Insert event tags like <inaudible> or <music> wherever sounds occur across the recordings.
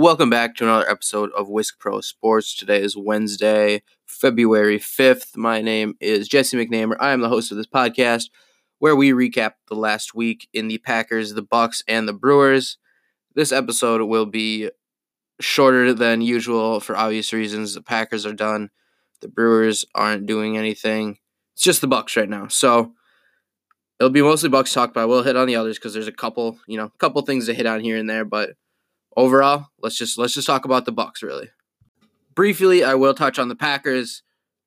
Welcome back to another episode of Whisk Pro Sports. Today is Wednesday, February 5th. My name is Jesse McNamer. I am the host of this podcast where we recap the last week in the Packers, the Bucks, and the Brewers. This episode will be shorter than usual for obvious reasons. The Packers are done. The Brewers aren't doing anything. It's just the Bucks right now. So it'll be mostly Bucks talk, but I will hit on the others because there's a couple, you know, couple things to hit on here and there. But overall, let's just let's just talk about the Bucks really. Briefly, I will touch on the Packers.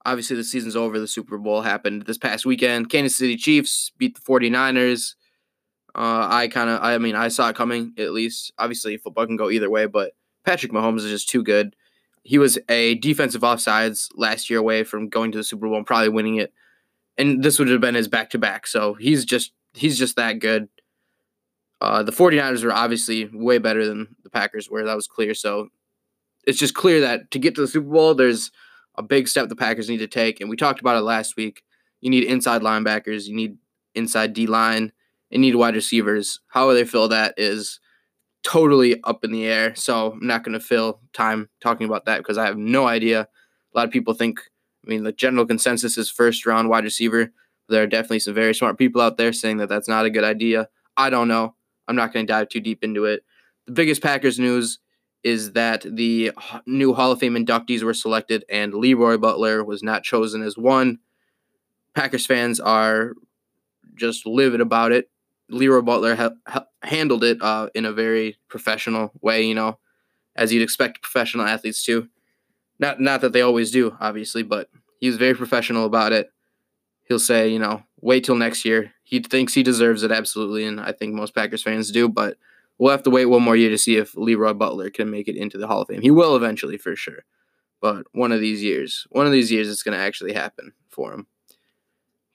Obviously, the season's over. The Super Bowl happened this past weekend. Kansas City Chiefs beat the 49ers. Uh, I kind of, I mean, I saw it coming at least. Obviously, football can go either way, but Patrick Mahomes is just too good. He was a defensive offsides last year away from going to the Super Bowl and probably winning it. And this would have been his back to back. So he's just he's just that good. Uh, the 49ers were obviously way better than the Packers were. That was clear. So it's just clear that to get to the Super Bowl, there's a big step the Packers need to take. And we talked about it last week. You need inside linebackers, you need inside D line, and need wide receivers. How they fill that is totally up in the air. So I'm not going to fill time talking about that because I have no idea. A lot of people think, I mean, the general consensus is first round wide receiver. There are definitely some very smart people out there saying that that's not a good idea. I don't know. I'm not going to dive too deep into it. The biggest Packers news is that the new Hall of Fame inductees were selected and Leroy Butler was not chosen as one. Packers fans are just livid about it. Leroy Butler ha- ha- handled it uh, in a very professional way, you know, as you'd expect professional athletes to. Not not that they always do, obviously, but he was very professional about it. He'll say, you know, wait till next year. He thinks he deserves it absolutely, and I think most Packers fans do, but we'll have to wait one more year to see if Leroy Butler can make it into the Hall of Fame. He will eventually for sure. But one of these years, one of these years it's going to actually happen for him.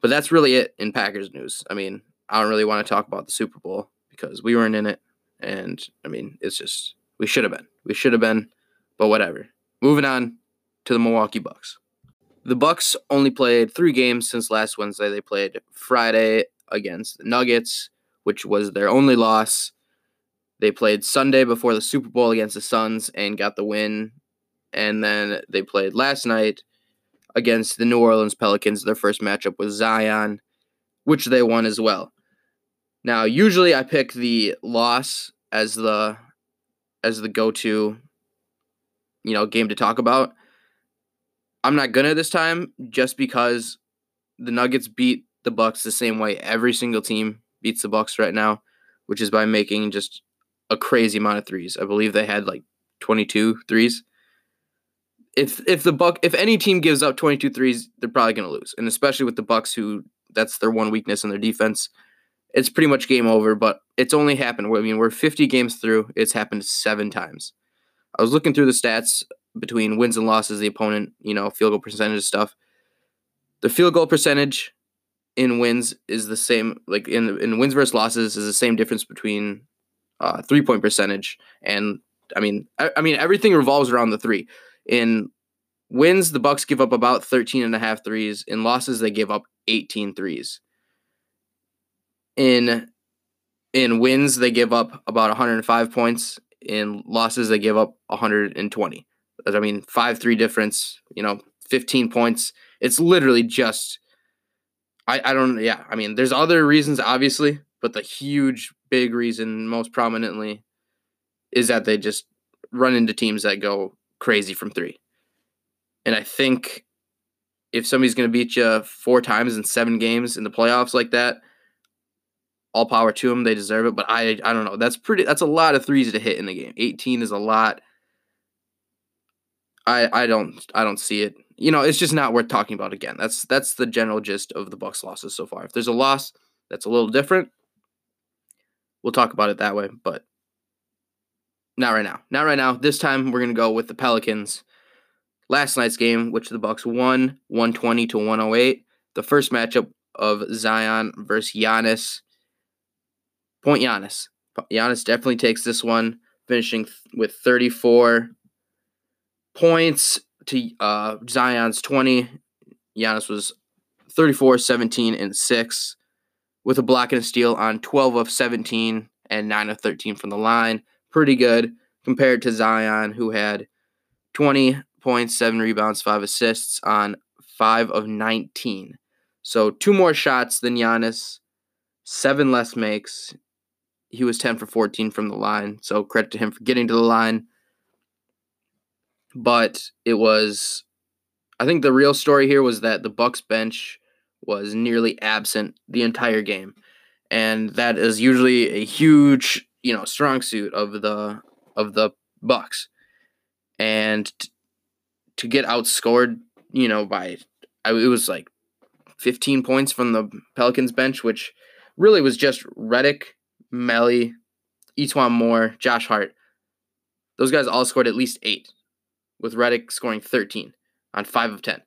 But that's really it in Packers news. I mean, I don't really want to talk about the Super Bowl because we weren't in it. And I mean, it's just, we should have been. We should have been, but whatever. Moving on to the Milwaukee Bucks. The Bucks only played three games since last Wednesday. They played Friday against the Nuggets, which was their only loss. They played Sunday before the Super Bowl against the Suns and got the win. And then they played last night against the New Orleans Pelicans. Their first matchup was Zion, which they won as well. Now, usually I pick the loss as the as the go-to you know, game to talk about. I'm not gonna this time just because the Nuggets beat the Bucks the same way every single team beats the Bucks right now, which is by making just a crazy amount of threes. I believe they had like 22 threes. If if the Buck if any team gives up 22 threes, they're probably going to lose. And especially with the Bucks who that's their one weakness in their defense. It's pretty much game over, but it's only happened. I mean, we're 50 games through. It's happened 7 times. I was looking through the stats between wins and losses, the opponent, you know, field goal percentage stuff. The field goal percentage in wins is the same like in in wins versus losses is the same difference between uh, three point percentage. And I mean, I, I, mean, everything revolves around the three. In wins, the Bucks give up about 13 and a half threes. In losses, they give up 18 threes. In in wins, they give up about 105 points. In losses, they give up 120. I mean, five three difference. You know, 15 points. It's literally just. I, I don't yeah I mean there's other reasons obviously but the huge big reason, most prominently, is that they just run into teams that go crazy from three. And I think if somebody's going to beat you four times in seven games in the playoffs like that, all power to them. They deserve it. But I, I don't know. That's pretty. That's a lot of threes to hit in the game. 18 is a lot. I, I don't, I don't see it. You know, it's just not worth talking about again. That's that's the general gist of the Bucks losses so far. If there's a loss that's a little different, we'll talk about it that way, but not right now. Not right now. This time we're gonna go with the Pelicans. Last night's game, which the Bucks won 120 to 108. The first matchup of Zion versus Giannis. Point Giannis. Giannis definitely takes this one, finishing with 34 points to uh, Zion's 20. Giannis was 34, 17, and 6 with a block and a steal on 12 of 17 and 9 of 13 from the line. Pretty good. compared to Zion, who had 20 points, seven rebounds, five assists on five of 19. So two more shots than Giannis, seven less makes. He was 10 for 14 from the line. So credit to him for getting to the line. But it was I think the real story here was that the Bucks bench was nearly absent the entire game. And that is usually a huge, you know, strong suit of the of the Bucks. And to get outscored, you know, by I, it was like 15 points from the Pelicans bench, which really was just Redick, Melli, E'Twaun Moore, Josh Hart. Those guys all scored at least eight, with Redick scoring 13 on five of 10.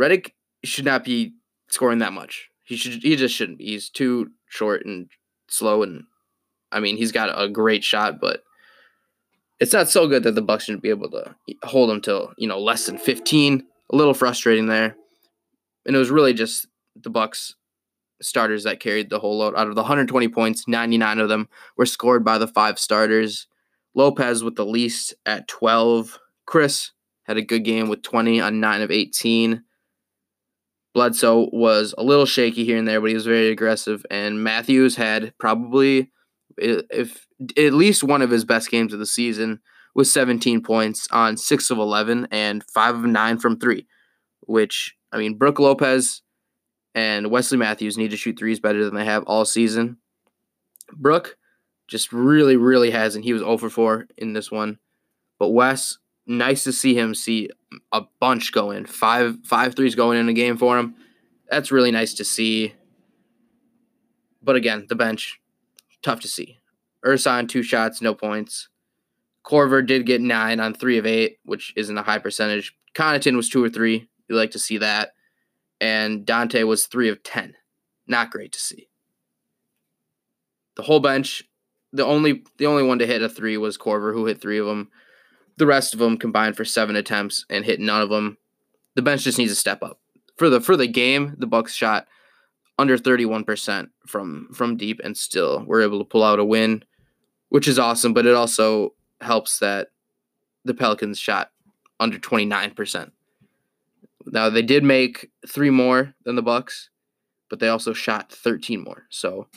Redick should not be scoring that much. He should. He just shouldn't be. He's too short and slow, and I mean, he's got a great shot, but it's not so good that the Bucks shouldn't be able to hold him till you know less than 15. A little frustrating there, and it was really just the Bucks starters that carried the whole load. Out of the 120 points, 99 of them were scored by the five starters. Lopez with the least at 12. Khris had a good game with 20 on 9 of 18. Bledsoe was a little shaky here and there, but he was very aggressive. And Matthews had probably, if at least one of his best games of the season, with 17 points on 6 of 11 and 5 of 9 from 3, which, I mean, Brook Lopez and Wesley Matthews need to shoot threes better than they have all season. Brook just really, really hasn't. He was 0 for 4 in this one. But Wes nice to see him see a bunch go in. Five five threes going in a game for him. That's really nice to see. But again, the bench, tough to see. Ersan, two shots, no points. Korver did get nine on three of eight, which isn't a high percentage. Connaughton was two or three. You like to see that. And Donte was three of ten. Not great to see. The whole bench, the only the only one to hit a three was Korver, who hit three of them. The rest of them combined for seven attempts and hit none of them. The bench just needs to step up. For the for the game, the Bucks shot under 31% from from deep and still were able to pull out a win, which is awesome, but it also helps that the Pelicans shot under 29%. Now they did make 3 more than the Bucks, but they also shot 13 more. So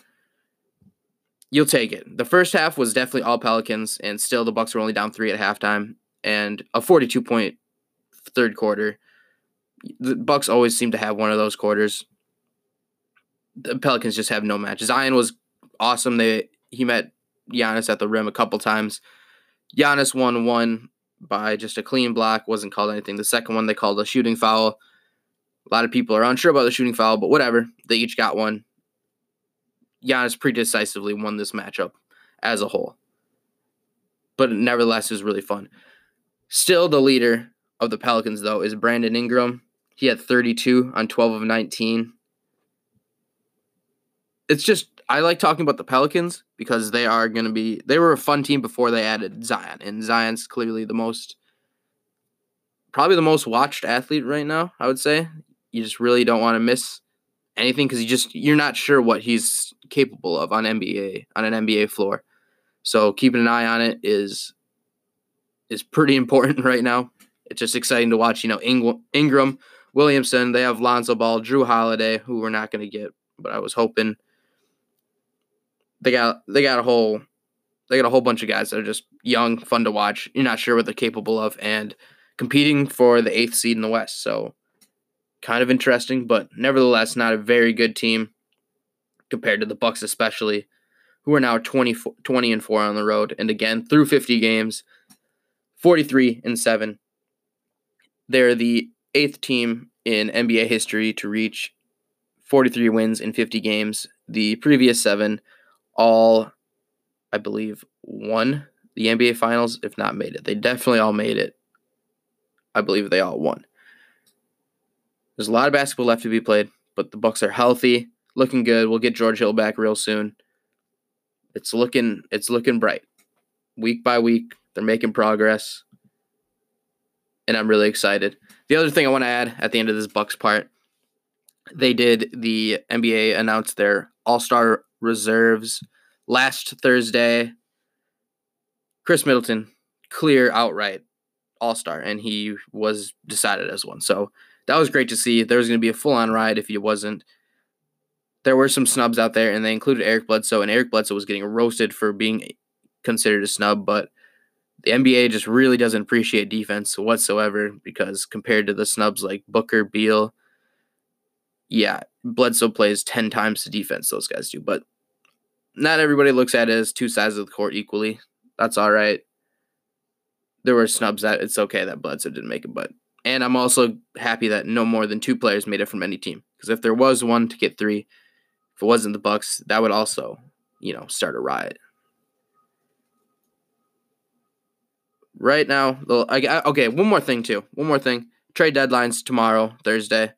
you'll take it. The first half was definitely all Pelicans, and still the Bucks were only down three at halftime, and a 42 point third quarter. The Bucks always seem to have one of those quarters. The Pelicans just have no match. Zion was awesome. They he met Giannis at the rim a couple times. Giannis won one by just a clean block, wasn't called anything. The second one they called a shooting foul. A lot of people are unsure about the shooting foul, but whatever. They each got one. Giannis pretty decisively won this matchup as a whole. But nevertheless, it was really fun. Still, the leader of the Pelicans, though, is Brandon Ingram. He had 32 on 12 of 19. It's just, I like talking about the Pelicans because they are going to be, they were a fun team before they added Zion. And Zion's clearly the most, probably the most watched athlete right now, I would say. You just really don't want to miss anything because you just you're not sure what he's capable of on NBA on an NBA floor. So keeping an eye on it is is pretty <laughs> important right now. It's just exciting to watch. You know, Ing- Ingram, Williamson. They have Lonzo Ball, Jrue Holiday, who we're not going to get, but I was hoping they got they got a whole they got a whole bunch of guys that are just young, fun to watch. You're not sure what they're capable of, and competing for the eighth seed in the West. So kind of interesting, but nevertheless not a very good team compared to the Bucks especially, who are now 20, 20 and 4 on the road and again through 50 games, 43 and 7. They're the eighth team in NBA history to reach 43 wins in 50 games. The previous 7 all I believe won the NBA finals if not made it. They definitely all made it. I believe they all won. There's a lot of basketball left to be played, but the Bucks are healthy, looking good. We'll get George Hill back real soon. It's looking it's looking bright. Week by week, they're making progress. And I'm really excited. The other thing I want to add at the end of this Bucks part, they did the NBA announced their All-Star reserves last Thursday. Khris Middleton, clear outright all star, and he was decided as one. So that was great to see. There was going to be a full on ride if he wasn't. There were some snubs out there, and they included Eric Bledsoe, and Eric Bledsoe was getting roasted for being considered a snub, but the NBA just really doesn't appreciate defense whatsoever because compared to the snubs like Booker, Beal, yeah, Bledsoe plays 10 times the defense those guys do, but not everybody looks at it as two sides of the court equally. That's all right. There were snubs that it's okay that Bledsoe didn't make it, but and I'm also happy that no more than two players made it from any team because if there was one to get three, if it wasn't the Bucks, that would also, you know, start a riot. right now, okay, one more thing too. One more thing. Trade deadlines tomorrow, Thursday.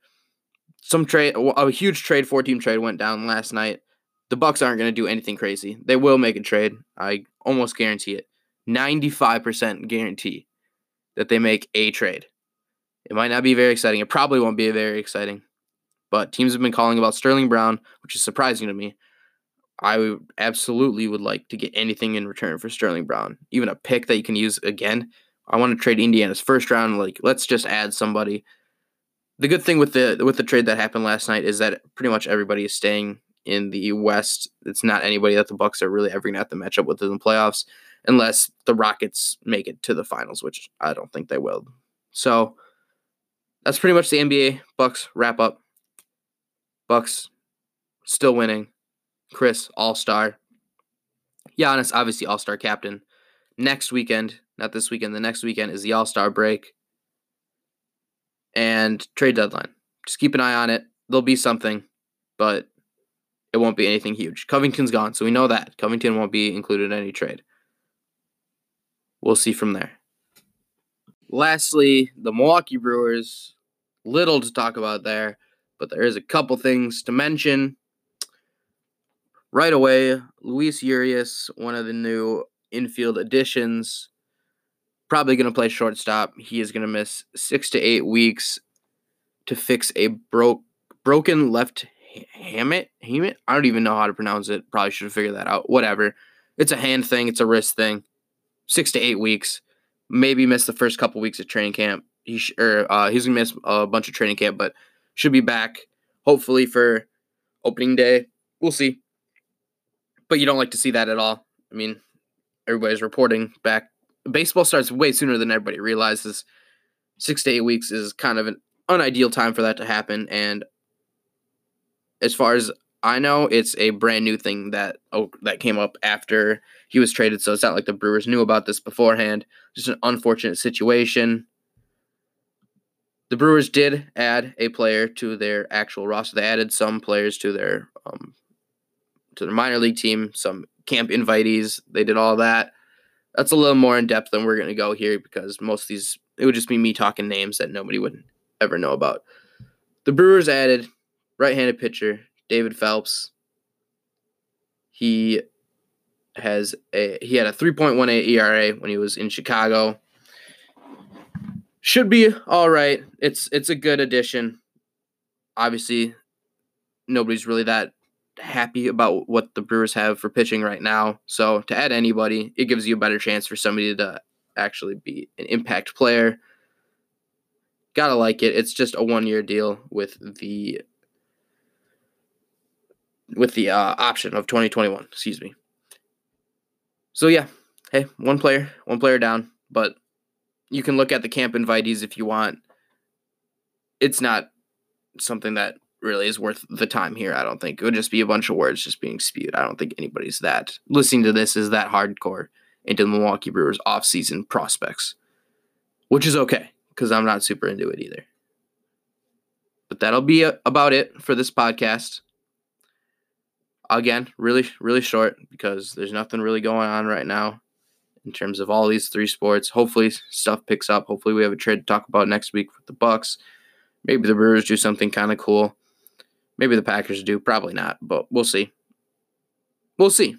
Some trade, a huge trade, four team trade went down last night. The Bucks aren't going to do anything crazy. They will make a trade. I almost guarantee it. 95% guarantee that they make a trade. It might not be very exciting. It probably won't be very exciting. But teams have been calling about Sterling Brown, which is surprising to me. I absolutely would like to get anything in return for Sterling Brown, even a pick that you can use again. I want to trade Indiana's first round. Like, let's just add somebody. The good thing with the with the trade that happened last night is that pretty much everybody is staying in the West. It's not anybody that the Bucks are really ever to have to match up with in the playoffs, unless the Rockets make it to the finals, which I don't think they will. So that's pretty much the NBA Bucks wrap up. Bucks still winning. Khris, all star. Giannis, obviously all star captain. Next weekend, not this weekend, the next weekend is the all star break and trade deadline. Just keep an eye on it. There'll be something, but it won't be anything huge. Covington's gone, so we know that. Covington won't be included in any trade. We'll see from there. Lastly, the Milwaukee Brewers. Little to talk about there, but there is a couple things to mention. Right away, Luis Urias, one of the new infield additions, probably going to play shortstop. He is going to miss six to eight weeks to fix a broke broken left hamate. Hamate? I don't even know how to pronounce it. Probably should have figured that out. Whatever. It's a hand thing. It's a wrist thing. Six to eight weeks. Maybe miss the first couple weeks of training camp. He sh- or uh, he's gonna miss a bunch of training camp, but should be back hopefully for opening day. We'll see but you don't like to see that at all. I mean, everybody's reporting back. Baseball starts way sooner than everybody realizes. Six to eight weeks is kind of an unideal time for that to happen. And as far as I know, it's a brand new thing that oh, that came up after he was traded. So it's not like the Brewers knew about this beforehand. Just an unfortunate situation. The Brewers did add a player to their actual roster. They added some players to their um, to their minor league team, some camp invitees. They did all that. That's a little more in depth than we're going to go here because most of these, it would just be me talking names that nobody would ever know about. The Brewers added right handed pitcher David Phelps. He has a he had a 3.18 ERA when he was in Chicago. Should be all right. It's it's a good addition. Obviously, nobody's really that happy about what the Brewers have for pitching right now. So to add anybody, it gives you a better chance for somebody to actually be an impact player. Gotta like it. It's just a one year deal with the with the uh, option of 2021. Excuse me. So yeah, hey, one player, one player down, but you can look at the camp invitees if you want. It's not something that really is worth the time here. I don't think it would just be a bunch of words just being spewed. I don't think anybody's that listening to this is that hardcore into the Milwaukee Brewers off-season prospects, which is okay because I'm not super into it either. But that'll be about it for this podcast. Again, really, really short because there's nothing really going on right now in terms of all these three sports. Hopefully, stuff picks up. Hopefully, we have a trade to talk about next week with the Bucks. Maybe the Brewers do something kind of cool. Maybe the Packers do. Probably not, but we'll see. We'll see.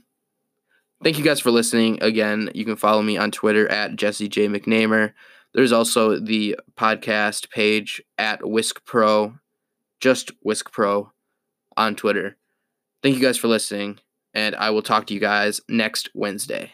Thank you guys for listening. Again, you can follow me on Twitter at Jesse J. McNamer. There's also the podcast page at Whisk Pro, just Whisk Pro on Twitter. Thank you guys for listening, and I will talk to you guys next Wednesday.